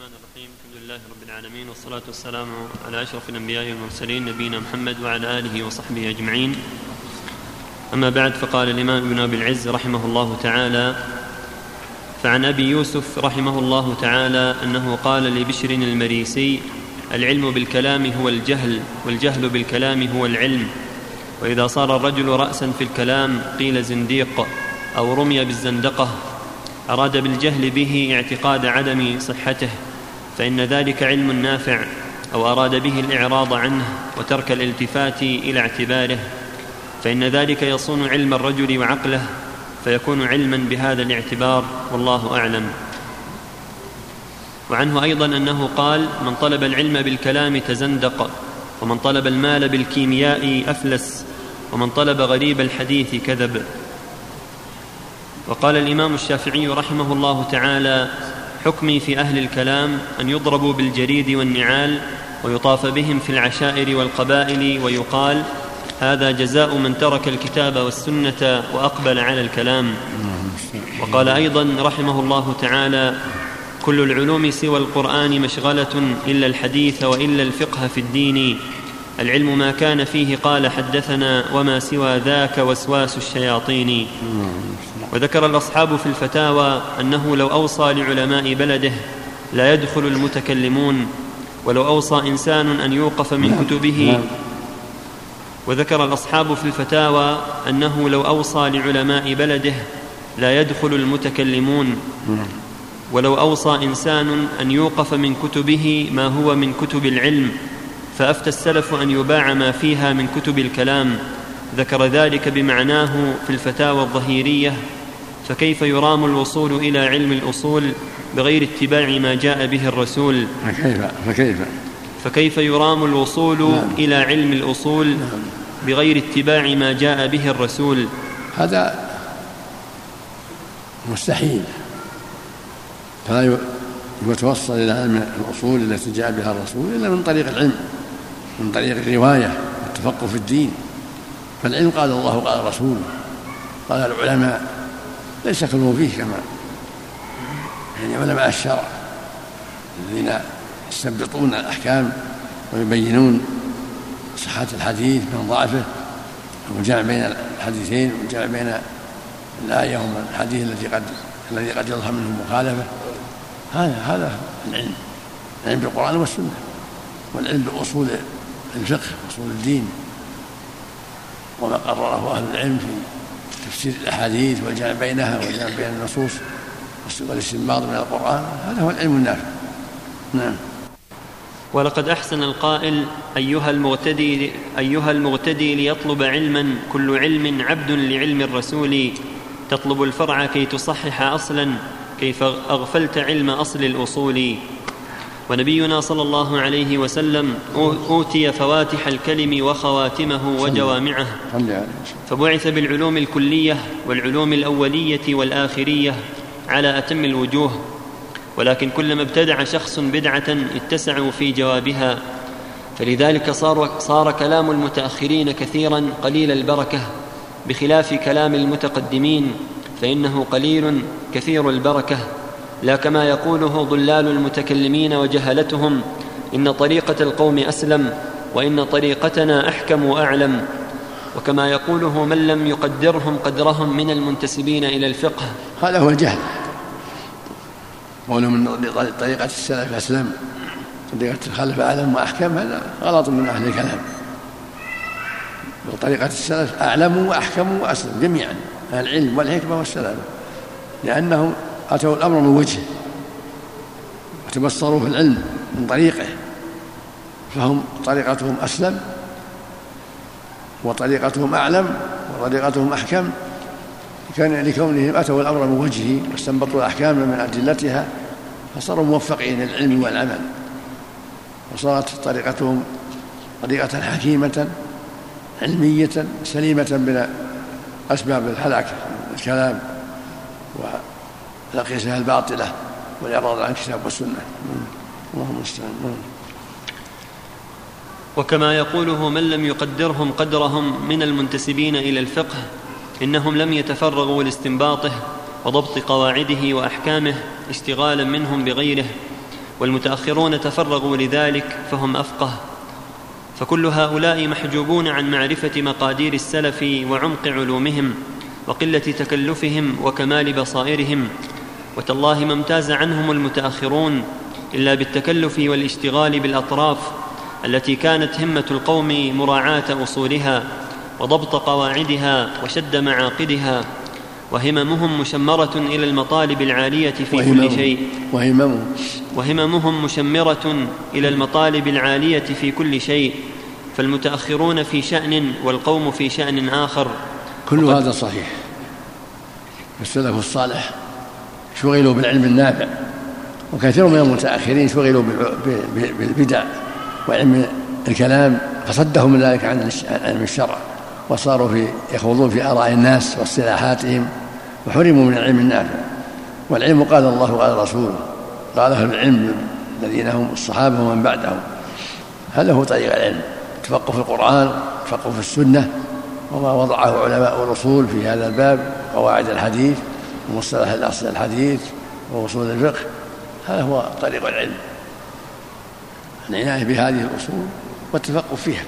الرحمن الرحيم. الحمد لله رب العالمين والصلاة والسلام على أشرف الأنبياء والمرسلين نبينا محمد وعلى آله وصحبه أجمعين. أما بعد فقال الإمام ابن أبي العز رحمه الله تعالى فعن أبي يوسف رحمه الله تعالى أنه قال لبشر المريسي العلم بالكلام هو الجهل والجهل بالكلام هو العلم. وإذا صار الرجل رأسا في الكلام قيل زنديق أو رمي بالزندقة. أراد بالجهل به اعتقاد عدم صحته. فإن ذلك علم نافع أو أراد به الإعراض عنه وترك الالتفات إلى اعتباره فإن ذلك يصون علم الرجل وعقله فيكون علما بهذا الاعتبار والله أعلم. وعنه أيضا أنه قال من طلب العلم بالكلام تزندق ومن طلب المال بالكيمياء أفلس ومن طلب غريب الحديث كذب. وقال الإمام الشافعي رحمه الله تعالى حكمي في أهل الكلام أن يضربوا بالجريد والنعال ويطاف بهم في العشائر والقبائل ويقال هذا جزاء من ترك الكتاب والسنة وأقبل على الكلام. وقال أيضا رحمه الله تعالى كل العلوم سوى القرآن مشغلة إلا الحديث وإلا الفقه في الدين العلم ما كان فيه قال حدثنا وما سوى ذاك وسواس الشياطين وذكر الأصحاب في الفتاوى أنه لو أوصى لعلماء بلده لا يدخل المتكلمون ولو أوصى إنسان أن يوقف من نعم. كتبه نعم. وذكر الأصحاب في الفتاوى أنه لو أوصى لعلماء بلده لا يدخل المتكلمون نعم. ولو أوصى إنسان أن يوقف من كتبه ما هو من كتب العلم فأفتى السلف أن يباع ما فيها من كتب الكلام ذكر ذلك بمعناه في الفتاوى الظهيرية فكيف يرام الوصول إلى علم الأصول بغير اتباع ما جاء به الرسول؟ فكيف؟ فكيف؟ فكيف يرام الوصول نعم. إلى علم الأصول نعم. بغير اتباع ما جاء به الرسول؟ هذا مستحيل. فلا يتوصل إلى علم الأصول التي جاء بها الرسول إلا من طريق العلم. من طريق الرواية والتفقه في الدين. فالعلم قال الله قال رسوله. قال العلماء ليس كلهم فيه كما يعني علماء الشرع الذين يستنبطون الأحكام ويبينون صحة الحديث من ضعفه. والجمع بين الحديثين والجمع بين الآية والحديث الذي قد الذي قد يظهر منه مخالفة. هذا هذا العلم. العلم بالقرآن والسنة. والعلم بأصول الفقه وأصول الدين وما قرره أهل العلم في تفسير الأحاديث والجمع بينها والجمع بين النصوص والاستنباط من القرآن هذا هو العلم النافع. نعم. ولقد أحسن القائل أيها المغتدي أيها المغتدي ليطلب علما كل علم عبد لعلم الرسول. تطلب الفرع كي تصحح أصلا كيف أغفلت علم أصل الأصول. ونبينا صلى الله عليه وسلم أوتي فواتح الكلم وخواتمه وجوامعه. فبعث بالعلوم الكلية والعلوم الأولية والآخرية على أتم الوجوه. ولكن كلما ابتدع شخص بدعة اتسعوا في جوابها. فلذلك صار, صار كلام المتأخرين كثيرا قليل البركة. بخلاف كلام المتقدمين فإنه قليل كثير البركة. لا كما يقوله ضلال المتكلمين وجهلتهم إن طريقة القوم أسلم وإن طريقتنا أحكم وأعلم. وكما يقوله من لم يقدرهم قدرهم من المنتسبين إلى الفقه. هذا هو الجهل. قولهم من طريقة السلف أسلم طريقة الخلف أعلم وأحكم هذا غلط من أهل الكلام. وطريقه السلف أعلم وأحكم وأسلم جميعا العلم والحكمة والسلامة لانهم أتوا الأمر من وجهه وتبصروا في العلم من طريقه فهم طريقتهم أسلم وطريقتهم أعلم وطريقتهم أحكم كان لكونهم أتوا الأمر من وجهه واستنبطوا الأحكام من أدلتها فصاروا موفقين للعلم والعمل. وصارت طريقتهم طريقة حكيمة علمية سليمة من أسباب الهلاك الكلام الأقيسة الباطلة والإعراض عن الكتاب والسنة. اللهم المستعان وكما يقوله من لم يقدرهم قدرهم من المنتسبين إلى الفقه إنهم لم يتفرغوا لاستنباطه وضبط قواعده وأحكامه اشتغالا منهم بغيره والمتأخرون تفرغوا لذلك فهم أفقه. فكل هؤلاء محجوبون عن معرفة مقادير السلف وعمق علومهم وقلة تكلفهم وكمال بصائرهم. وتالله ما امتاز عنهم المتأخرون إلا بالتكلف والاشتغال بالأطراف التي كانت همة القوم مراعاة أصولها وضبط قواعدها وشد معاقدها وهممهم مشمرة إلى المطالب العالية في كل شيء. وهممهم. وهممهم مشمرة إلى المطالب العالية في كل شيء. فالمتأخرون في شأن والقوم في شأن آخر. كل هذا صحيح. السلف الصالح. شغلوا بالعلم النافع وكثير من المتأخرين شغلوا بالبدع وعلم الكلام فصدهم من ذلك عن علم الشرع وصاروا في يخوضون في آراء الناس واصطلاحاتهم وحرموا من العلم النافع. والعلم قال الله وقال رسوله قال أهل العلم الذين هم الصحابة ومن بعدهم هذا هو طريق العلم التفقه في القرآن التفقه في السنة وما وضعه علماء الأصول في هذا الباب قواعد الحديث. ومصطلح الأصل الحديث وأصول الفقه هذا هو طريق العلم. العناية بهذه الأصول والتفقه فيها.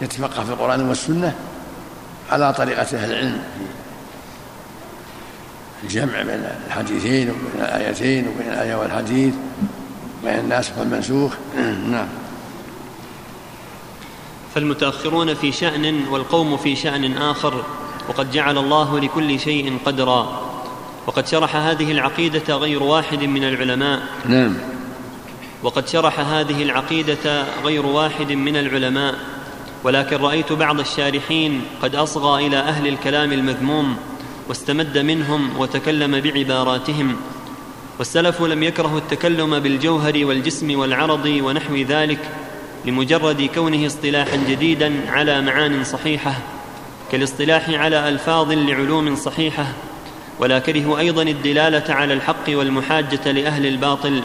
يتفقه في القرآن والسنة على طريقة أهل العلم. الجمع بين الحديثين وبين الآيتين وبين الآية والحديث بين الناسخ والمنسوخ. نعم. فالمتأخرون في شأن والقوم في شأن آخر وقد جعل الله لكل شيء قدرا. وقد شرح هذه العقيدة غير واحد من العلماء. نعم. وقد شرح هذه العقيدة غير واحد من العلماء. ولكن رأيت بعض الشارحين قد أصغى إلى أهل الكلام المذموم واستمد منهم وتكلم بعباراتهم. والسلف لم يكرهوا التكلم بالجوهر والجسم والعرض ونحو ذلك لمجرد كونه اصطلاحا جديدا على معان صحيحة كالاصطلاح على ألفاظ لعلوم صحيحة. ولا كرهوا أيضا الدلالة على الحق والمحاجة لأهل الباطل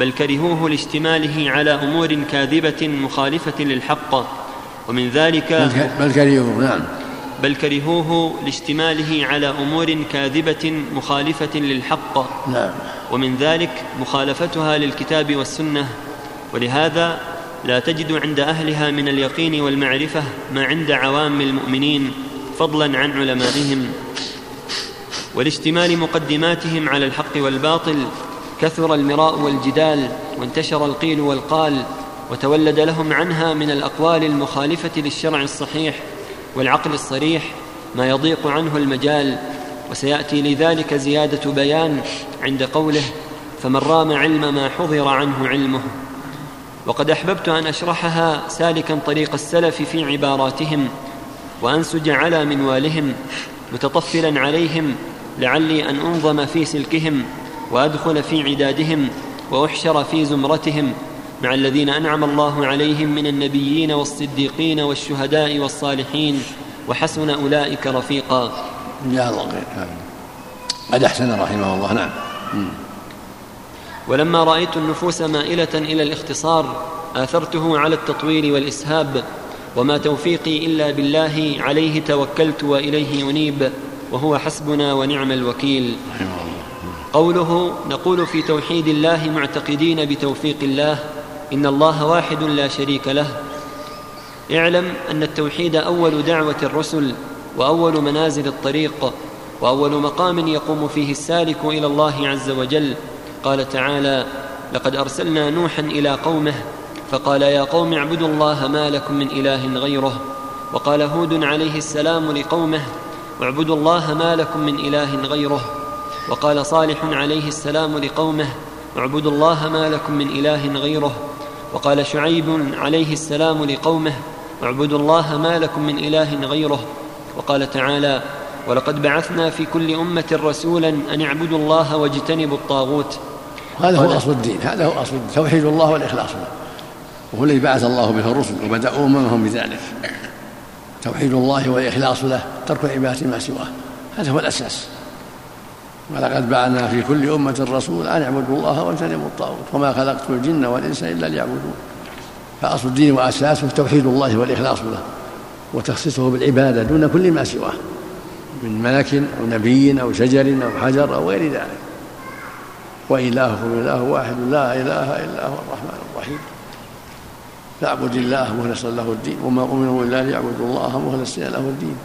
بل كرهوه لاشتماله على أمور كاذبة مخالفة للحق. ومن ذلك بل كرهوه نعم. بل كرهوه لاشتماله على أمور كاذبة مخالفة للحق. نعم. ومن ذلك مخالفتها للكتاب والسنة. ولهذا لا تجد عند أهلها من اليقين والمعرفة ما عند عوام المؤمنين فضلا عن علمائهم. ولاشتمال مقدماتهم على الحق والباطل كثر المراء والجدال وانتشر القيل والقال وتولد لهم عنها من الأقوال المخالفة للشرع الصحيح والعقل الصريح ما يضيق عنه المجال وسيأتي لذلك زيادة بيان عند قوله فمن رام علم ما حضر عنه علمه وقد أحببت أن أشرحها سالكا طريق السلف في عباراتهم وأنسج على منوالهم متطفلا عليهم لعلي أن أنظم في سلكهم وأدخل في عدادهم وأحشر في زمرتهم مع الذين أنعم الله عليهم من النبيين والصديقين والشهداء والصالحين وحسن أولئك رفيقا. يا الله قد أحسن رحمه الله. نعم. ولما رأيت النفوس مائلة إلى الاختصار آثرته على التطويل والإسهاب وما توفيقي إلا بالله عليه توكلت وإليه أنيب. وهو حسبنا ونعم الوكيل. قوله نقول في توحيد الله معتقدين بتوفيق الله إن الله واحد لا شريك له. اعلم أن التوحيد أول دعوة الرسل وأول منازل الطريق وأول مقام يقوم فيه السالك إلى الله عز وجل. قال تعالى لقد أرسلنا نوحا إلى قومه فقال يا قوم اعبدوا الله ما لكم من إله غيره. وقال هود عليه السلام لقومه اعبدوا الله ما لكم من إله غيره. وقال صالح عليه السلام لقومه اعبدوا الله ما لكم من إله غيره. وقال شعيب عليه السلام لقومه اعبدوا الله ما لكم من إله غيره. وقال تعالى ولقد بعثنا في كل أمة رسولا أن اعبدوا الله واجتنبوا الطاغوت. هذا هو أصل الدين هذا هو أصل الدين. توحيد الله والإخلاص له. وهو الذي بعث الله به الرسل وبدأوا أممهم بذلك. توحيد الله والاخلاص له ترك عبادة ما سواه. هذا هو الأساس. ولقد بعثنا في كل أمة رسول أن اعبدوا الله واجتنبوا الطاغوت وما خلقت الجن والإنس إلا ليعبدون. فأصل الدين وأساسه توحيد الله والإخلاص له وتخصيصه بالعبادة دون كل ما سواه من ملك أو نبي أو شجر أو حجر أو غير ذلك. وإلهكم إله واحد لا إله إلا هو الرحمن الرحيم. فاعبد الله مخلصا له الدين وما أمروا إلا ليعبدوا الله مخلصين له الدين.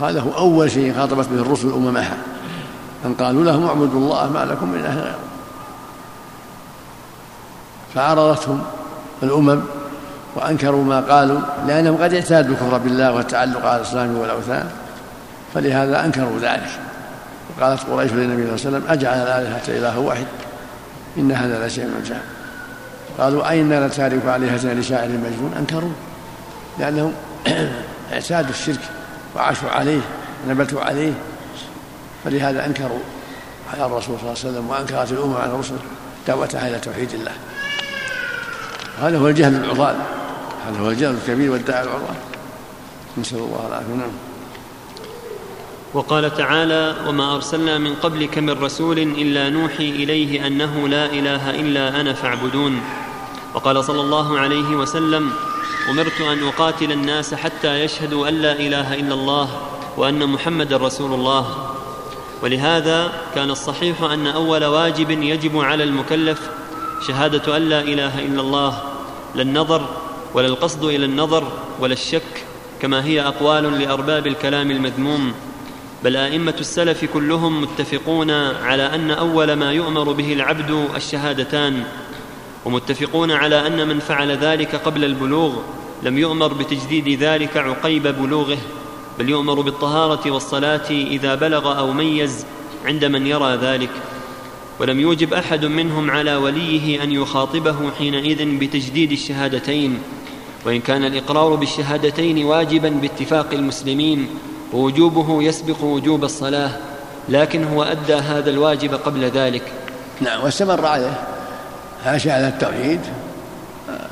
هذا هو أول شيء خاطبت به الرسل أممها أن قالوا لهم اعبدوا الله ما لكم من إله غيره فعرضتهم الأمم وأنكروا ما قالوا لأنهم قد اعتادوا الكفر بالله والتعلق على الإسلام والأوثان فلهذا أنكروا ذلك. وقالت قريش للنبي صلى الله عليه وسلم أجعل الآلهة إله واحد إن هذا لشيء عجاب قالوا أين نتارك آلهتنا لشاعر مجنون أنكروا. لأنهم اعتادوا الشرك وعاشوا عليه ونبتوا عليه. فلهذا أنكروا على الرسول صلى الله عليه وسلم وأنكرت الأمم على الرسل دعوتها إلى توحيد الله. هذا هو الجهل العضال هذا هو الجهل الكبير والداعي العضال نسأل الله العافية. نعم. وقال تعالى وما أرسلنا من قبلك من رسول إلا نوحي إليه أنه لا إله إلا أنا فاعبدون. وقال صلى الله عليه وسلم أمرت أن أقاتل الناس حتى يشهدوا أن لا إله إلا الله وأن محمدا رسول الله. ولهذا كان الصحيح أن أول واجب يجب على المكلف شهادة أن لا إله إلا الله لا النظر ولا القصد إلى النظر ولا الشك كما هي أقوال لأرباب الكلام المذموم. بل أئمة السلف كلهم متفقون على أن أول ما يؤمر به العبد الشهادتان ومتفقون على أن من فعل ذلك قبل البلوغ لم يؤمر بتجديد ذلك عقيب بلوغه بل يؤمر بالطهارة والصلاة إذا بلغ أو ميز عند من يرى ذلك. ولم يوجب أحد منهم على وليه أن يخاطبه حينئذ بتجديد الشهادتين وإن كان الإقرار بالشهادتين واجبا باتفاق المسلمين ووجوبه يسبق وجوب الصلاة لكن هو أدى هذا الواجب قبل ذلك. نعم واستمر عليه عاش على التوحيد.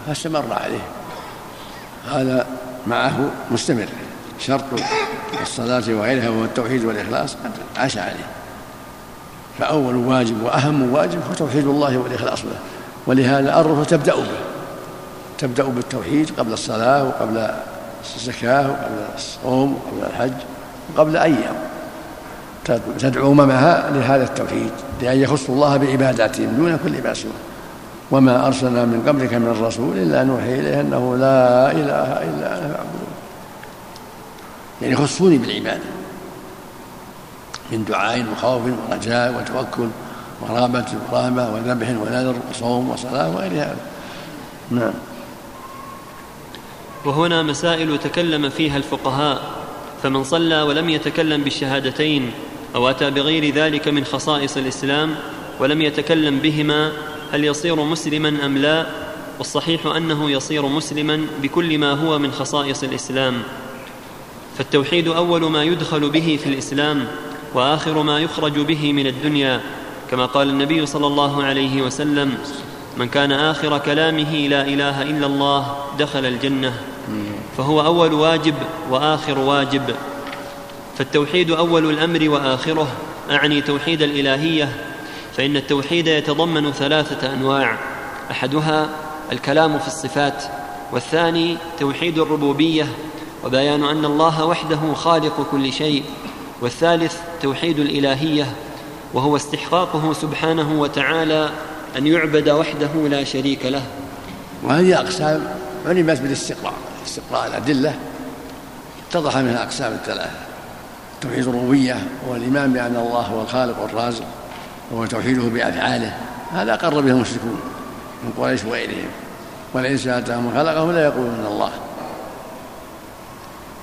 فاستمر عليه. هذا معه مستمر. شرط الصلاة وغيرها وهو التوحيد والإخلاص. عاش عليه. فأول واجب وأهم واجب هو توحيد الله والإخلاص له ولهذا الرسل تبدأ به. تبدأ بالتوحيد قبل الصلاة وقبل الزكاة وقبل الصوم وقبل الحج وقبل أيام تدعو أممها لهذا التوحيد لأن يخصوا الله بعباداتهم دون كل عبادة سواه. وما أرسلنا من قبلك من رسول إلا نوحي إليه أنه لا إله إلا أنا فاعبدون. يعني يخصوني بالعبادة. من دعاء وخوف ورجاء وتوكل ورغبة ورهبة وذبح ونذر وصوم وصلاة وغير هذا. نعم. وهنا مسائل تكلم فيها الفقهاء. فمن صلى ولم يتكلم بالشهادتين أو أتى بغير ذلك من خصائص الإسلام ولم يتكلم بهما هل يصير مسلما أم لا؟ والصحيح أنه يصير مسلما بكل ما هو من خصائص الإسلام. فالتوحيد أول ما يدخل به في الإسلام وآخر ما يخرج به من الدنيا كما قال النبي صلى الله عليه وسلم من كان آخر كلامه لا إله إلا الله دخل الجنة. فهو أول واجب وآخر واجب. فالتوحيد أول الأمر وآخره أعني توحيد الإلهية فإن التوحيد يتضمن ثلاثة أنواع. أحدها الكلام في الصفات والثاني توحيد الربوبية وبيان أن الله وحده خالق كل شيء والثالث توحيد الإلهية وهو استحقاقه سبحانه وتعالى أن يعبد وحده لا شريك له. وهذه أقسام علمت بالاستقراء استقراء الأدلة. اتضح منها اقسام الثلاثة. توحيد الربوبية هو الإيمان بأن الله هو الخالق والرازق. وهو توحيده بأفعاله هذا أقر به المشركون من قريش وغيرهم. ولئن سألتهم خلقهم لا يقولون الله.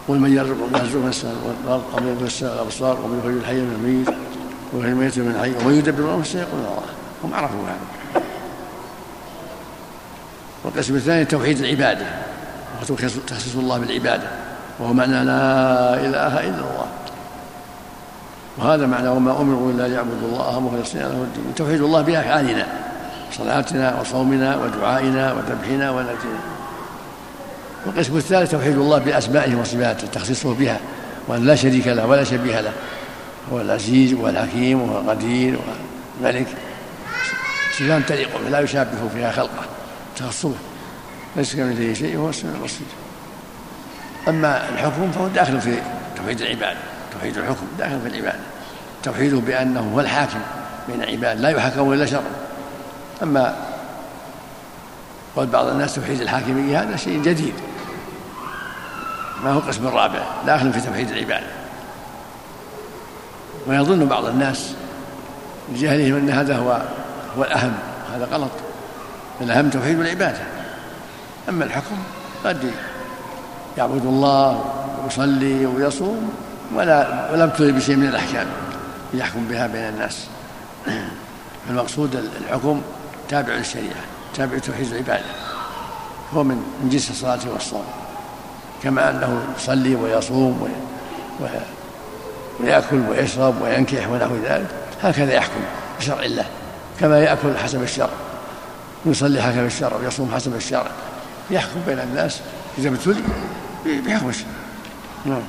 قل من يرزق من السماء والارض ومن السماء الأبصار ومن يخرج الحي من الميت ويخرج الميت من الحي ومن يدبر الأمر سيقولون الله. هم عرفوا هذا. والقسم الثاني توحيد العبادة وتخصيص الله بالعبادة وهو معنى لا إله إلا الله. وهذا معنى وما أمروا إلا ليعبدوا الله مخلصين له الدين. توحيد الله بافعالنا صلاتنا وصومنا ودعائنا وذبحنا ونجينا. والقسم الثالث توحيد الله بأسمائه وصفاته تخصيصه بها وأن لا شريك له ولا شبيه له. هو العزيز والحكيم وهو القدير والملك صفات تليق به لا يشابه فيها خلقه تخصه ليس كمثله شيء وهو السميع البصير. أما الحكم فهو داخل في توحيد العباده توحيد الحكم داخل في العبادة. توحيده بأنه هو الحاكم بين عباد لا يحكم إلا شرعا أما قول بعض الناس توحيد الحاكمية هذا شيء جديد. ما هو قسم رابع داخل في توحيد العبادة. ويظن بعض الناس لجهلهم أن هذا هو هو الأهم هذا غلط. الأهم توحيد العبادة. أما الحكم قد يعبد الله ويصلي ويصوم ولا ولم ترد بشيء من الأحكام يحكم بها بين الناس. المقصود الحكم تابع للشريعة تابع توحيد العبادة. هو من من جنس الصلاة والصوم. كما أنه يصلي ويصوم ويأكل ويشرب وينكح ونحو ذلك هكذا يحكم بشرع الله. كما يأكل حسب الشرع يصلي حسب الشرع ويصوم حسب الشرع. يحكم بين الناس إذا ابتلي بحكم الشرع. نعم.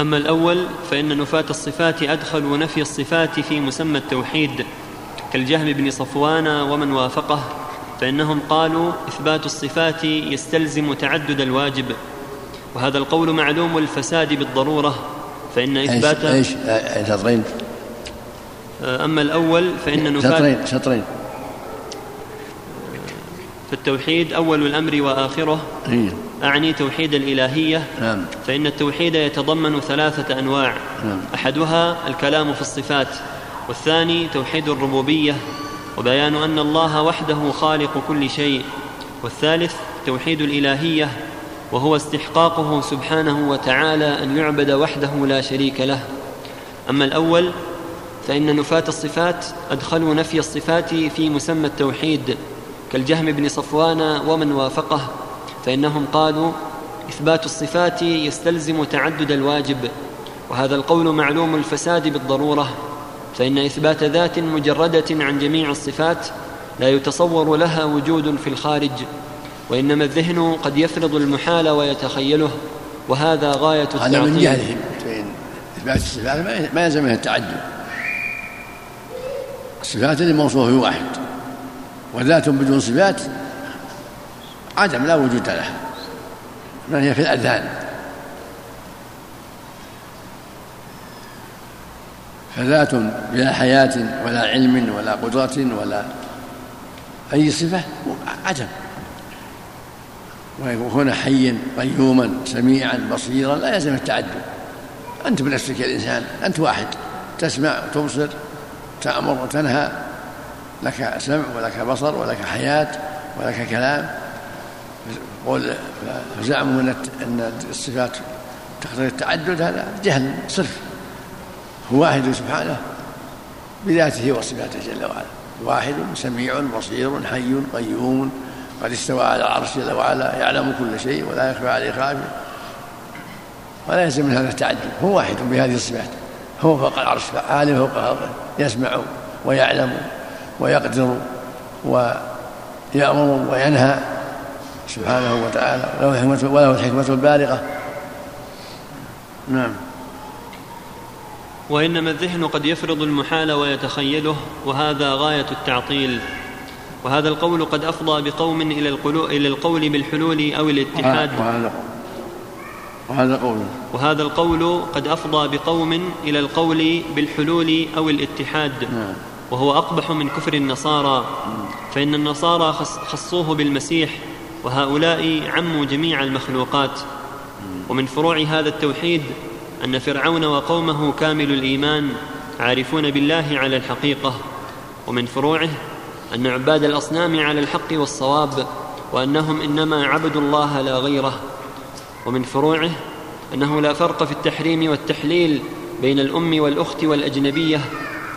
أما الأول فإن نفاة الصفات أدخلوا نفي الصفات في مسمى التوحيد كالجهم بن صفوان ومن وافقه فإنهم قالوا إثبات الصفات يستلزم تعدد الواجب وهذا القول معلوم الفساد بالضرورة فإن إثبات إيش شطرين أما الأول فإن نفاة شطرين شطرين فالتوحيد أول الأمر وآخره إيه. أعني توحيد الإلهية. نعم. فإن التوحيد يتضمن ثلاثة أنواع. نعم. أحدها الكلام في الصفات والثاني توحيد الربوبية. وبيان أن الله وحده خالق كل شيء. والثالث توحيد الإلهية وهو استحقاقه سبحانه وتعالى أن يعبد وحده لا شريك له. أما الأول فإن نفاة الصفات أدخلوا نفي الصفات في مسمى التوحيد كالجهم بن صفوان ومن وافقه. فإنهم قالوا إثبات الصفات يستلزم تعدد الواجب وهذا القول معلوم الفساد بالضرورة فإن إثبات ذات مجردة عن جميع الصفات لا يتصور لها وجود في الخارج وإنما الذهن قد يفرض المحال ويتخيله وهذا غاية هذا من التعطيل جهلهم. إثبات الصفات ما يلزم منها التعدد. الصفات الموصوف واحد وذات بدون صفات عدم لا وجود لها بل هي في الأذهان. فذات بلا حياة ولا علم ولا قدرة ولا أي صفة عدم ويكون حيا قيوما سميعا بصيرا لا يلزم التعدد. أنت بنفسك يا إنسان أنت واحد. تسمع تبصر تأمر وتنهى لك سمع ولك بصر ولك حياة ولك كلام. قول فزعموا أن الصفات تقتضي التعدد هذا جهل صرف. هو واحد سبحانه بذاته وصفاته جل وعلا. واحد سميع بصير حي قيوم قد استوى على العرش جل وعلا يعلم كل شيء ولا يخفى عليه خافي ولا يلزم من هذا التعدد هو واحد بهذه الصفات. هو فوق العرش عالم فوق خلقه يسمع ويعلم ويقدر ويأمر وينهى. سبحانه وتعالى. وله الحكمة البالغة. نعم. وإنما الذهن قد يفرض المحال ويتخيله وهذا غاية التعطيل. وهذا القول قد أفضى بقوم إلى إلى القول بالحلول أو الاتحاد. وهذا وهذا قول. وهذا القول قد أفضى بقوم إلى القول بالحلول أو الاتحاد. نعم. وهو أقبح من كفر النصارى. فإن النصارى خص- خصوه بالمسيح. وهؤلاء عموا جميع المخلوقات. ومن فروع هذا التوحيد أن فرعون وقومه كامل الإيمان عارفون بالله على الحقيقة. ومن فروعه أن عباد الأصنام على الحق والصواب وأنهم إنما عبدوا الله لا غيره. ومن فروعه أنه لا فرق في التحريم والتحليل بين الأم والأخت والأجنبية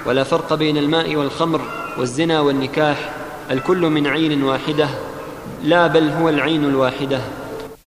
ولا فرق بين الماء والخمر والزنا والنكاح الكل من عين واحدة. لا بل هو العين الواحدة.